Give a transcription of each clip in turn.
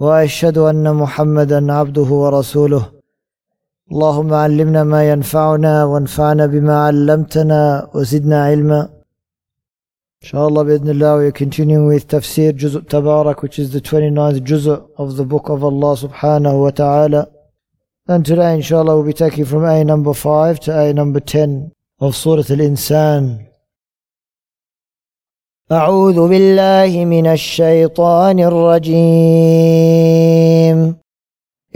واشهد ان محمدا عبده ورسوله اللهم علمنا ما ينفعنا وانفعنا بما علمتنا وزدنا علما ان شاء الله باذن الله we are continuing with tafsir juz' tabarak which is the 29th juz' of the book of Allah subhanahu wa ta'ala and today inshallah we'll be taking from ayah number 5 to ayah number 10 of surah al-insan أعوذ بالله من الشيطان الرجيم.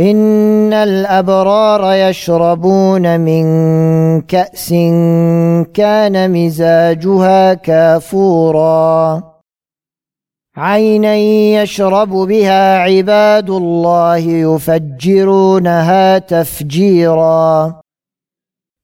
إن الأبرار يشربون من كأس كان مزاجها كافورا. عينا يشرب بها عباد الله يفجرونها تفجيرا.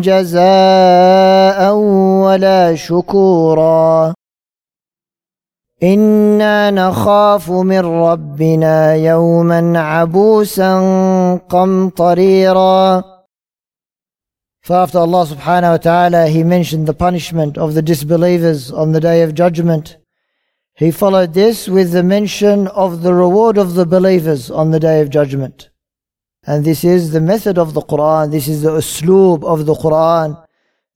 جزاء ولا شكورا أنا نخاف من ربنا يوما عبوسا قمطريرا So after Allah subhanahu wa ta'ala he mentioned the punishment of the disbelievers on the day of judgment he followed this with the mention of the reward of the believers on the day of judgment. And this is the method of the Quran, this is the usloob of the Quran,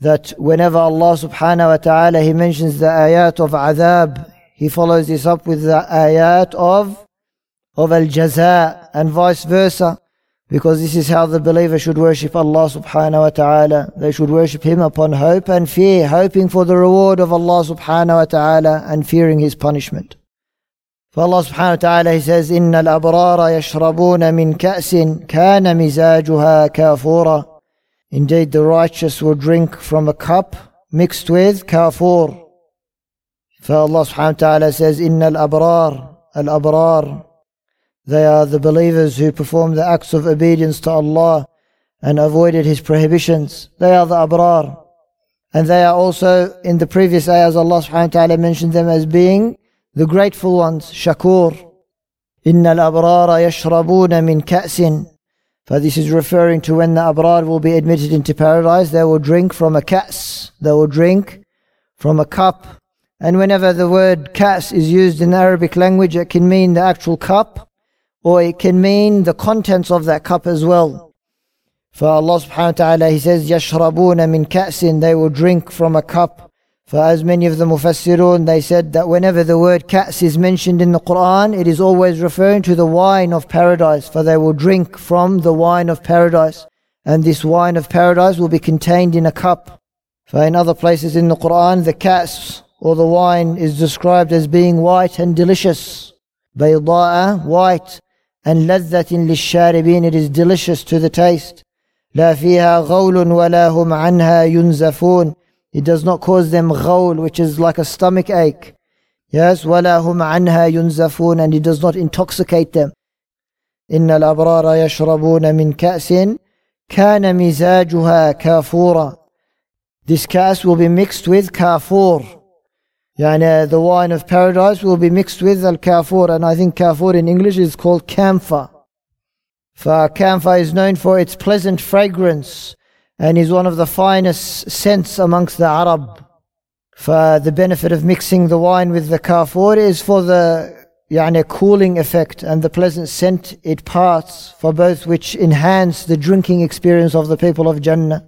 that whenever Allah subhanahu wa ta'ala He mentions the ayat of adhab, He follows this up with the ayat of, of al-jaza and vice versa. Because this is how the believer should worship Allah subhanahu wa ta'ala. They should worship Him upon hope and fear, hoping for the reward of Allah subhanahu wa ta'ala and fearing His punishment. For Allah subhanahu wa ta'ala He says, إِنَّ الْأَبْرَارَ يَشْرَبُونَ مِنْ كَأْسٍ كَانَ مِزَاجُهَا كَافُورًا Indeed, the righteous will drink from a cup mixed with kafur. For Allah subhanahu wa ta'ala says, إِنَّ الْأَبْرَارَ الْأَبْرَارَ they are the believers who perform the acts of obedience to Allah and avoided His prohibitions. They are the abrar. And they are also, in the previous ayahs, Allah subhanahu wa ta'ala mentioned them as being the grateful ones, shakur. إِنَّ الْأَبْرَارَ يَشْرَبُونَ مِنْ كَأْسٍ For this is referring to when the abrar will be admitted into paradise, they will drink from a kas. They will drink from a cup. And whenever the word kas is used in the Arabic language, it can mean the actual cup or it can mean the contents of that cup as well. For Allah subhanahu wa ta'ala, He says, يَشْرَبُونَ مِنْ كَأْسٍ They will drink from a cup. For as many of the Mufassirun, they said that whenever the word ka's is mentioned in the Quran, it is always referring to the wine of paradise, for they will drink from the wine of paradise, and this wine of paradise will be contained in a cup. For in other places in the Quran, the ka's or the wine is described as being white and delicious. Bayda'a, white, and ladhatin lisharibin, it is delicious to the taste. La فيها غول wa lahum anha ينزفون it does not cause them غول which is like a stomach ache yes ولا هم عنها ينزفون and it does not intoxicate them إن الأبرار يشربون من كأس كان مزاجها كافورا this كأس will be mixed with kafur Yani the wine of paradise will be mixed with al kafur, and I think kafur in English is called camphor. For camphor is known for its pleasant fragrance and is one of the finest scents amongst the Arab. For the benefit of mixing the wine with the kafur is for the yani, cooling effect and the pleasant scent it parts, for both which enhance the drinking experience of the people of Jannah.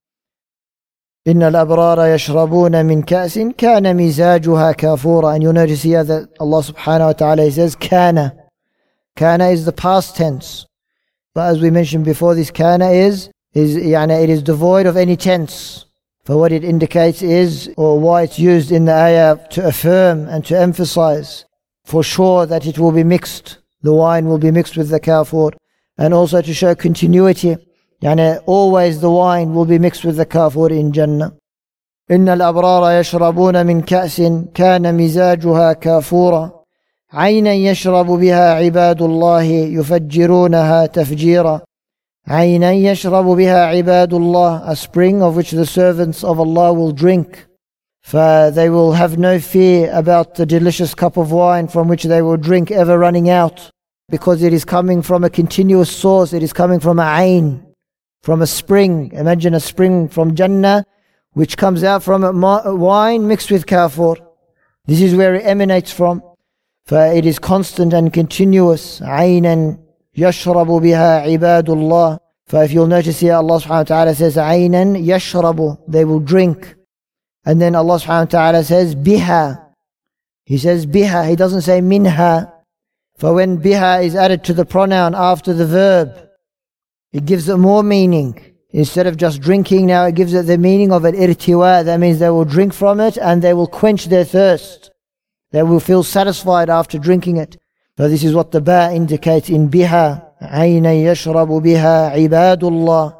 إن الأبرار يشربون من كأس كان مزاجها كافورا and you notice here that Allah subhanahu wa ta'ala says kana kana is the past tense but as we mentioned before this kana is is يعني it is devoid of any tense For what it indicates is, or why it's used in the ayah to affirm and to emphasize for sure that it will be mixed. The wine will be mixed with the kafur. And also to show continuity. Yani always the wine will be mixed with the kafur in Jannah. إن الأبرار يشربون من كأس كان مزاجها كافورا عينا يشرب بها عباد الله يفجرونها تفجيرا عينا يشرب بها عباد الله a spring of which the servants of Allah will drink for they will have no fear about the delicious cup of wine from which they will drink ever running out because it is coming from a continuous source it is coming from a ain from a spring imagine a spring from Jannah which comes out from a wine mixed with kafur. This is where it emanates from. For it is constant and continuous. عينا يشرب بها عباد الله. For if you'll notice here, Allah subhanahu wa ta'ala says, عينا يشرب. They will drink. And then Allah subhanahu wa ta'ala says, biha. He says biha. He doesn't say minha. For when biha is added to the pronoun after the verb, it gives it more meaning. Instead of just drinking, now it gives it the meaning of an irtiwa. That means they will drink from it and they will quench their thirst. They will feel satisfied after drinking it. So this is what the ba indicates in biha. عينا يشرب بها عباد الله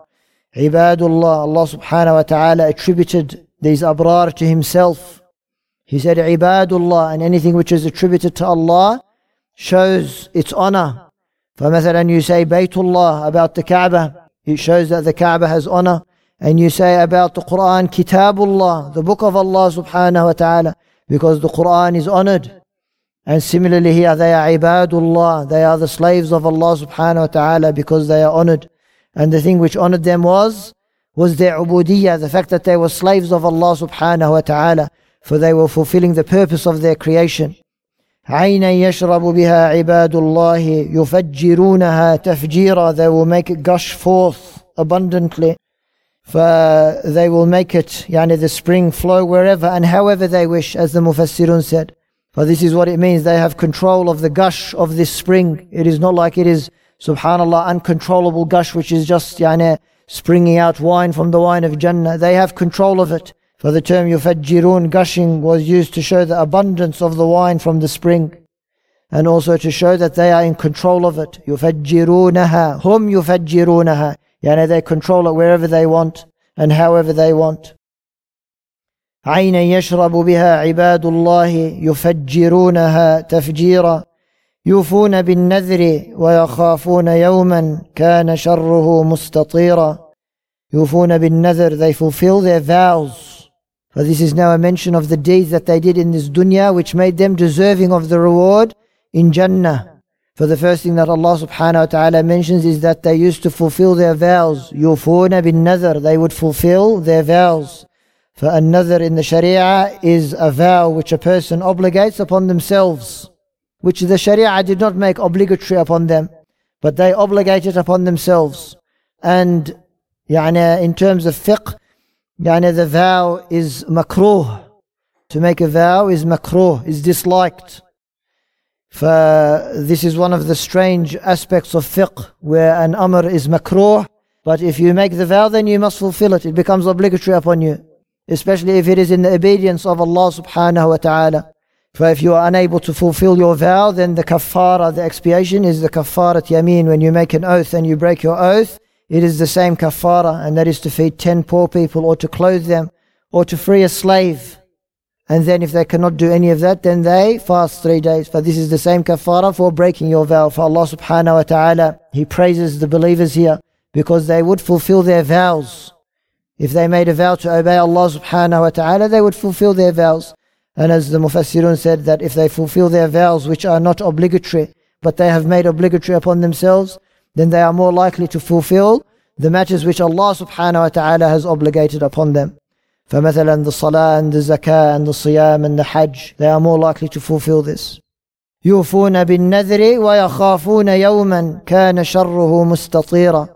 عباد الله Allah subhanahu wa ta'ala attributed these abrar to himself. He said ibadullah and anything which is attributed to Allah shows its honor. فمثلا you say Baytullah about the Kaaba it shows that the Kaaba has honor. And you say about the Quran, Kitabullah, the book of Allah subhanahu wa ta'ala, because the Quran is honored. And similarly here, they are ibadullah, they are the slaves of Allah subhanahu wa ta'ala because they are honored. And the thing which honored them was, was their ubudiyah, the fact that they were slaves of Allah subhanahu wa ta'ala, for they were fulfilling the purpose of their creation. عينا يشرب بها عباد الله يفجرونها تفجيرا they will make it gush forth abundantly for they will make it يعني the spring flow wherever and however they wish as the mufassirun said for this is what it means. They have control of the gush of this spring. It is not like it is, subhanAllah, uncontrollable gush, which is just, yani, springing out wine from the wine of Jannah. They have control of it. For the term yufajjirun, gushing, was used to show the abundance of the wine from the spring. And also to show that they are in control of it. Yufajjirunaha. Hum yufajjirunaha. Yani they control it wherever they want and however they want. عينا يشرب بها عباد الله يفجرونها تفجيرا يوفون بالنذر ويخافون يوما كان شره مستطيرا يوفون بالنذر they fulfill their vows for this is now a mention of the deeds that they did in this dunya which made them deserving of the reward in Jannah. For the first thing that Allah subhanahu wa ta'ala mentions is that they used to fulfill their vows. Bin nazar, they would fulfill their vows. For another in the Sharia is a vow which a person obligates upon themselves, which the Sharia did not make obligatory upon them, but they obligate it upon themselves. And يعني, in terms of fiqh, Yani the vow is makruh. To make a vow is makruh, is disliked. For this is one of the strange aspects of fiqh where an amr is makruh, but if you make the vow then you must fulfill it. It becomes obligatory upon you. Especially if it is in the obedience of Allah subhanahu wa ta'ala. For if you are unable to fulfill your vow, then the kafara, the expiation is the kafarat yameen. When you make an oath and you break your oath, it is the same kafara, and that is to feed ten poor people, or to clothe them, or to free a slave. And then if they cannot do any of that, then they fast three days. For this is the same kafara for breaking your vow. For Allah subhanahu wa ta'ala, He praises the believers here because they would fulfill their vows. If they made a vow to obey Allah subhanahu wa ta'ala, they would fulfill their vows. And as the Mufassirun said, that if they fulfill their vows, which are not obligatory, but they have made obligatory upon themselves, then they are more likely to fulfill the matters which Allah subhanahu wa ta'ala has obligated upon them. فمثلا the salah and the zakah and the siyam and the hajj, they are more likely to fulfill this. يوفون بالنذر ويخافون يوما كان شره مستطيرا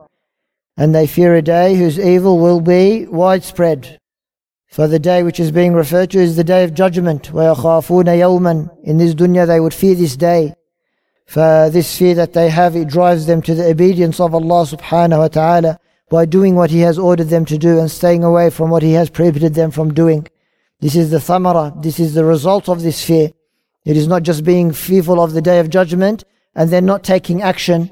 and they fear a day whose evil will be widespread. For the day which is being referred to is the day of judgment. وَيَخَافُونَ يَوْمًا In this dunya they would fear this day. For this fear that they have, it drives them to the obedience of Allah subhanahu wa ta'ala. by doing what He has ordered them to do and staying away from what He has prohibited them from doing. This is the thamara, this is the result of this fear. It is not just being fearful of the day of judgment and then not taking action.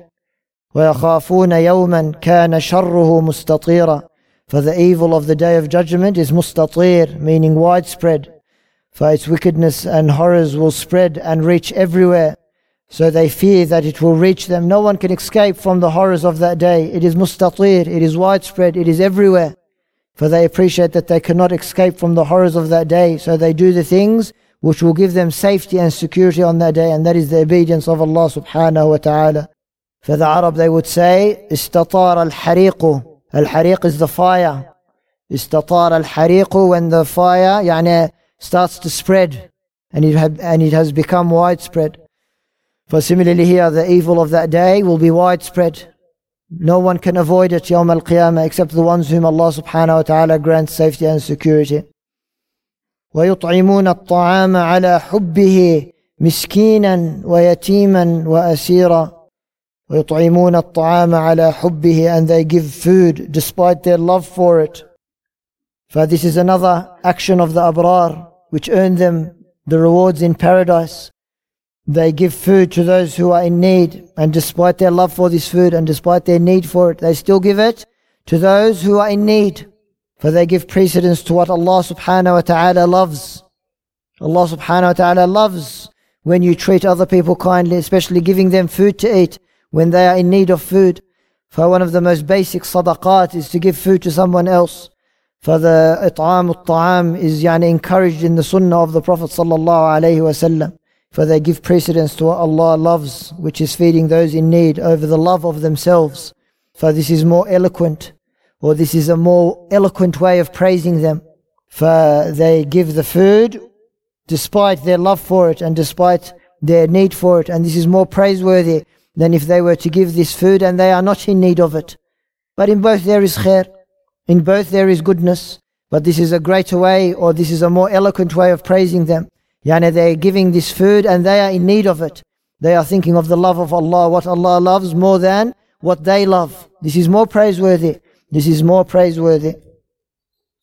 وَيَخَافُونَ يَوْمًا كَانَ شَرُّهُ مُسْتَطِيرًا For the evil of the day of judgment is mustatir, meaning widespread. For its wickedness and horrors will spread and reach everywhere. So they fear that it will reach them. No one can escape from the horrors of that day. It is mustatir, it is widespread, it is everywhere. For they appreciate that they cannot escape from the horrors of that day. So they do the things which will give them safety and security on that day, and that is the obedience of Allah subhanahu wa ta'ala. For the Arab they would say, استطار الحريق. Al-hariq is the fire. استطار الحريق when the fire يعني starts to spread and it, have, and it has become widespread. For similarly here, the evil of that day will be widespread. No one can avoid it يوم القيامة except the ones whom Allah subhanahu wa ta'ala grants safety and security. ويطعمون الطعام على حبه مسكينا ويتيما واسيرا ويطعمون الطعام على حبه and they give food despite their love for it for this is another action of the abrar which earn them the rewards in paradise they give food to those who are in need and despite their love for this food and despite their need for it they still give it to those who are in need for they give precedence to what Allah subhanahu wa ta'ala loves. Allah subhanahu wa ta'ala loves when you treat other people kindly, especially giving them food to eat when they are in need of food. For one of the most basic sadaqat is to give food to someone else. For the it'am al-ta'am is yani encouraged in the sunnah of the Prophet sallallahu alaihi wasallam. For they give precedence to what Allah loves, which is feeding those in need over the love of themselves. For this is more eloquent or this is a more eloquent way of praising them. For they give the food despite their love for it and despite their need for it. And this is more praiseworthy than if they were to give this food and they are not in need of it. But in both there is khair. In both there is goodness. But this is a greater way or this is a more eloquent way of praising them. Yani they're giving this food and they are in need of it. They are thinking of the love of Allah, what Allah loves more than what they love. This is more praiseworthy. This is more praiseworthy.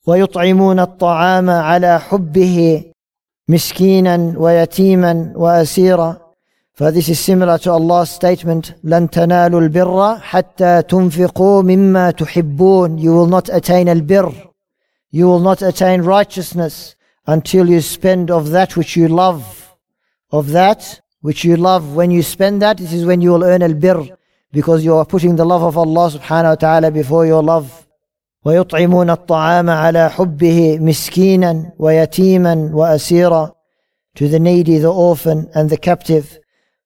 ويطعمون الطعام على حبه مسكينا ويتيما وأسيرا For this is similar to Allah's statement لن تنالوا البر حتى تنفقوا مما تحبون You will not attain البر You will not attain righteousness until you spend of that which you love of that which you love when you spend that this is when you will earn البر because you are putting the love of Allah subhanahu wa ta'ala before your love ويطعمون الطعام على حبه مسكينا ويتيما وأسيرا to the needy, the orphan and the captive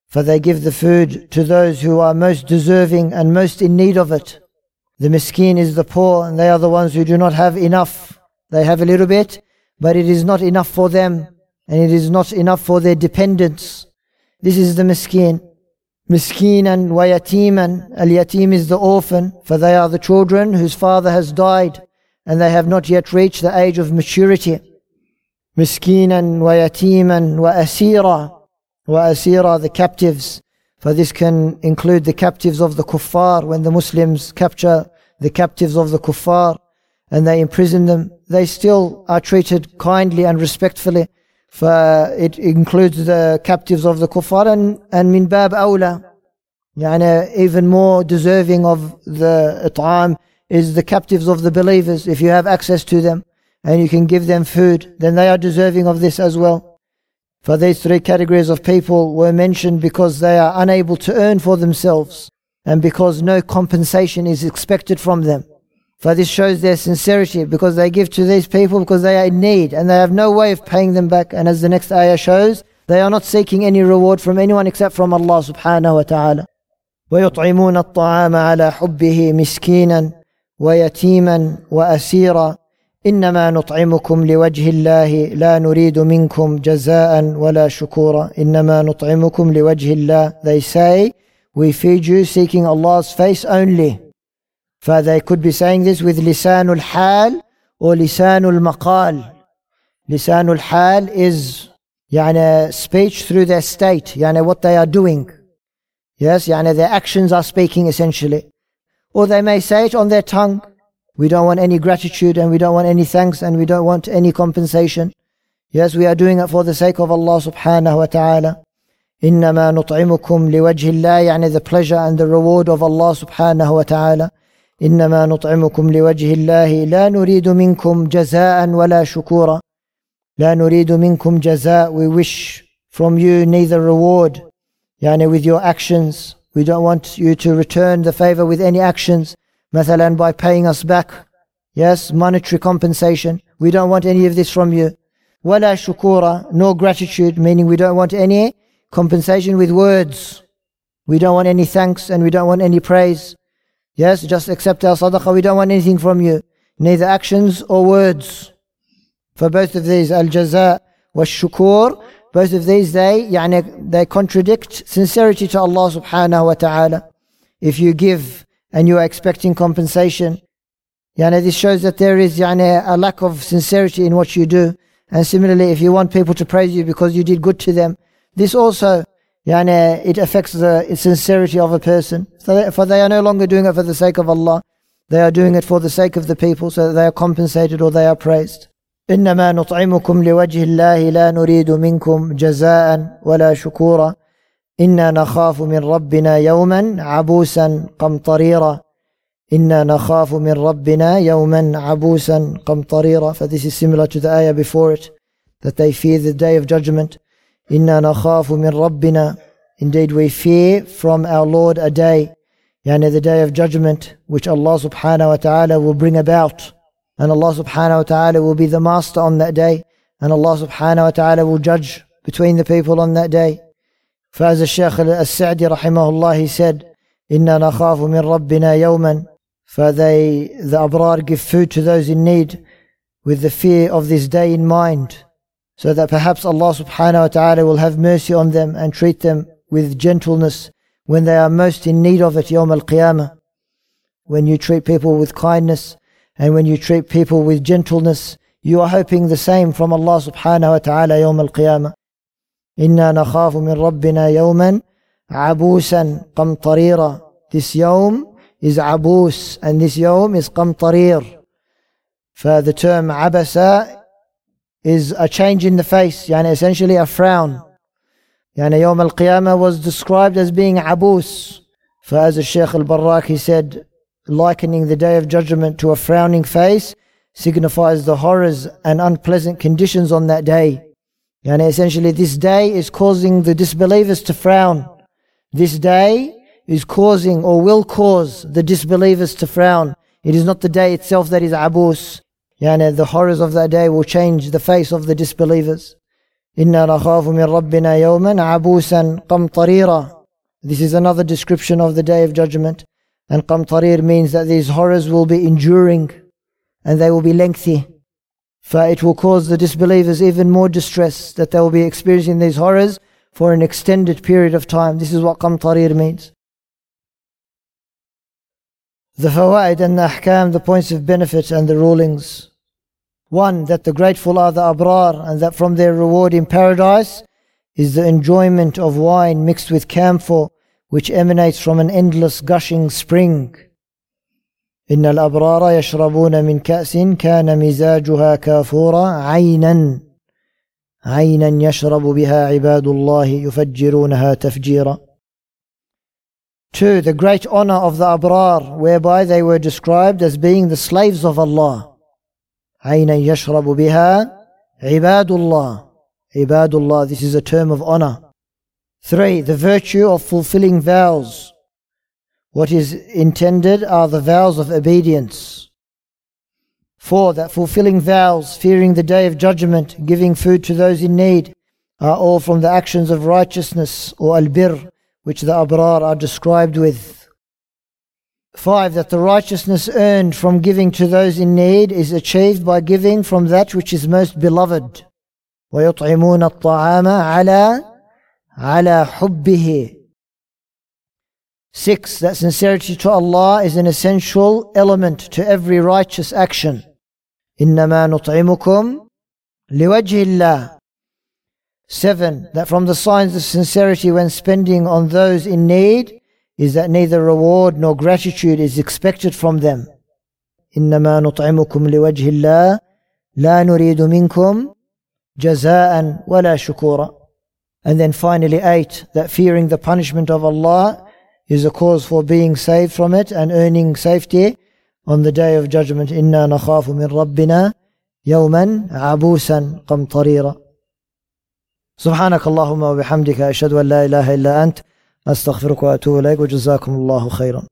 for they give the food to those who are most deserving and most in need of it. The miskin is the poor and they are the ones who do not have enough. They have a little bit, but it is not enough for them and it is not enough for their dependents. This is the miskin. Miskinan wa yatiman. Al yatim is the orphan, for they are the children whose father has died and they have not yet reached the age of maturity. Miskinan wa yatiman wa asira. Wa asira, the captives. For this can include the captives of the kuffar when the Muslims capture the captives of the kuffar and they imprison them. They still are treated kindly and respectfully it includes the captives of the kuffar and, and min bab awla يعني even more deserving of the it'am is the captives of the believers if you have access to them and you can give them food then they are deserving of this as well for these three categories of people were mentioned because they are unable to earn for themselves and because no compensation is expected from them for this shows their sincerity because they give to these people because they are in need and they have no way of paying them back. And as the next ayah shows, they are not seeking any reward from anyone except from Allah subhanahu wa ta'ala. ويطعمون الطعام على حبه مسكينا ويتيما واسيرا انما نطعمكم لوجه الله لا نريد منكم جزاء ولا شكورا انما نطعمكم لوجه الله they say we feed you seeking Allah's face only فthey could be saying this with لسان الحال or لسان المقال لسان الحال is يعني speech through their state يعني what they are doing yes يعني their actions are speaking essentially Or they may say it on their tongue. We don't want any gratitude and we don't want any thanks and we don't want any compensation. Yes, we are doing it for the sake of Allah subhanahu wa ta'ala. إنما نطعمكم لوجه الله يعني the pleasure and the reward of Allah subhanahu wa ta'ala. إنما نطعمكم لوجه الله لا نريد منكم جزاء ولا شكورا. لا نريد منكم جزاء. We wish from you neither reward يعني with your actions. We don't want you to return the favor with any actions. مثلا by paying us back. Yes, monetary compensation. We don't want any of this from you. ولا شكورا, no gratitude, meaning we don't want any compensation with words. We don't want any thanks and we don't want any praise. Yes, just accept our sadaqah. We don't want anything from you, neither actions or words. For both of these, al-jaza wa shukur, both of these, they, يعني, they contradict sincerity to Allah subhanahu wa ta'ala. If you give and you are expecting compensation, يعني, this shows that there is يعني, a lack of sincerity in what you do. And similarly, if you want people to praise you because you did good to them, this also, yani, it affects the sincerity of a person. So for they are no longer doing it for the sake of Allah. They are doing it for the sake of the people so that they are compensated or they are praised. إنما نطعمكم لوجه الله لا نريد منكم جزاء ولا شكورا إنا نخاف من ربنا يوما عبوسا قمطريرا إنا نخاف من ربنا يوما عبوسا قمطريرا For this is similar to the ayah before it that they fear the day of judgment إنا نخاف من ربنا Indeed we fear from our Lord a day يعني the day of judgment which Allah subhanahu wa ta'ala will bring about and Allah subhanahu wa ta'ala will be the master on that day and Allah subhanahu wa ta'ala will judge between the people on that day فاز الشيخ السعدي رحمه الله he said إنا نخاف من ربنا يوما for they the abrar give food to those in need with the fear of this day in mind so that perhaps Allah subhanahu wa ta'ala will have mercy on them and treat them with gentleness when they are most in need of it Yawm al-Qiyamah. When you treat people with kindness and when you treat people with gentleness, you are hoping the same from Allah subhanahu wa ta'ala Yawm al-Qiyamah. Inna nakhafu min Rabbina yawman abusan qamtarira. This yawm is abus and this yawm is qamtarir. For the term abasa is a change in the face, yani essentially a frown. Yani Yawm al-Qiyamah was described as being abus. For as the Shaykh al-Barak, he said, likening the day of judgment to a frowning face signifies the horrors and unpleasant conditions on that day. And essentially this day is causing the disbelievers to frown. This day is causing or will cause the disbelievers to frown. It is not the day itself that is abus. يعني the horrors of that day will change the face of the disbelievers إنا نخاف من ربنا يوما عبوسا قمطريرا This is another description of the day of judgment and قمطرير means that these horrors will be enduring and they will be lengthy For it will cause the disbelievers even more distress that they will be experiencing these horrors for an extended period of time. This is what qamtarir means. The fawaid and the ahkam, the points of benefit and the rulings. One, that the grateful are the abrar and that from their reward in paradise is the enjoyment of wine mixed with camphor, which emanates from an endless gushing spring. إن الأبرار يشربون من كأس كان مزاجها كافورا عينا عينا يشرب بها عباد الله يفجرونها تفجيرا Two, the great honor of the Abrar, whereby they were described as being the slaves of Allah. عينا يشرب بها عباد الله. عباد الله, this is a term of honor. Three, the virtue of fulfilling vows. What is intended are the vows of obedience. Four, that fulfilling vows, fearing the day of judgment, giving food to those in need, are all from the actions of righteousness or albir, which the abrar are described with. Five, that the righteousness earned from giving to those in need is achieved by giving from that which is most beloved. ويطعمون الطعام على على حبه. Six, that sincerity to Allah is an essential element to every righteous action. إنما نطعمكم لوجه الله Seven, that from the signs of sincerity when spending on those in need is that neither reward nor gratitude is expected from them. إنما نطعمكم لوجه الله لا نريد منكم جزاء ولا شكورا. And then finally eight, that fearing the punishment of Allah is a cause for being saved from it and earning safety on the day of judgment. إنا نخاف من ربنا يوما عبوسا قمطريرا. سبحانك اللهم وبحمدك أشهد أن لا إله إلا أنت أستغفرك وأتوب إليك وجزاكم الله خيرا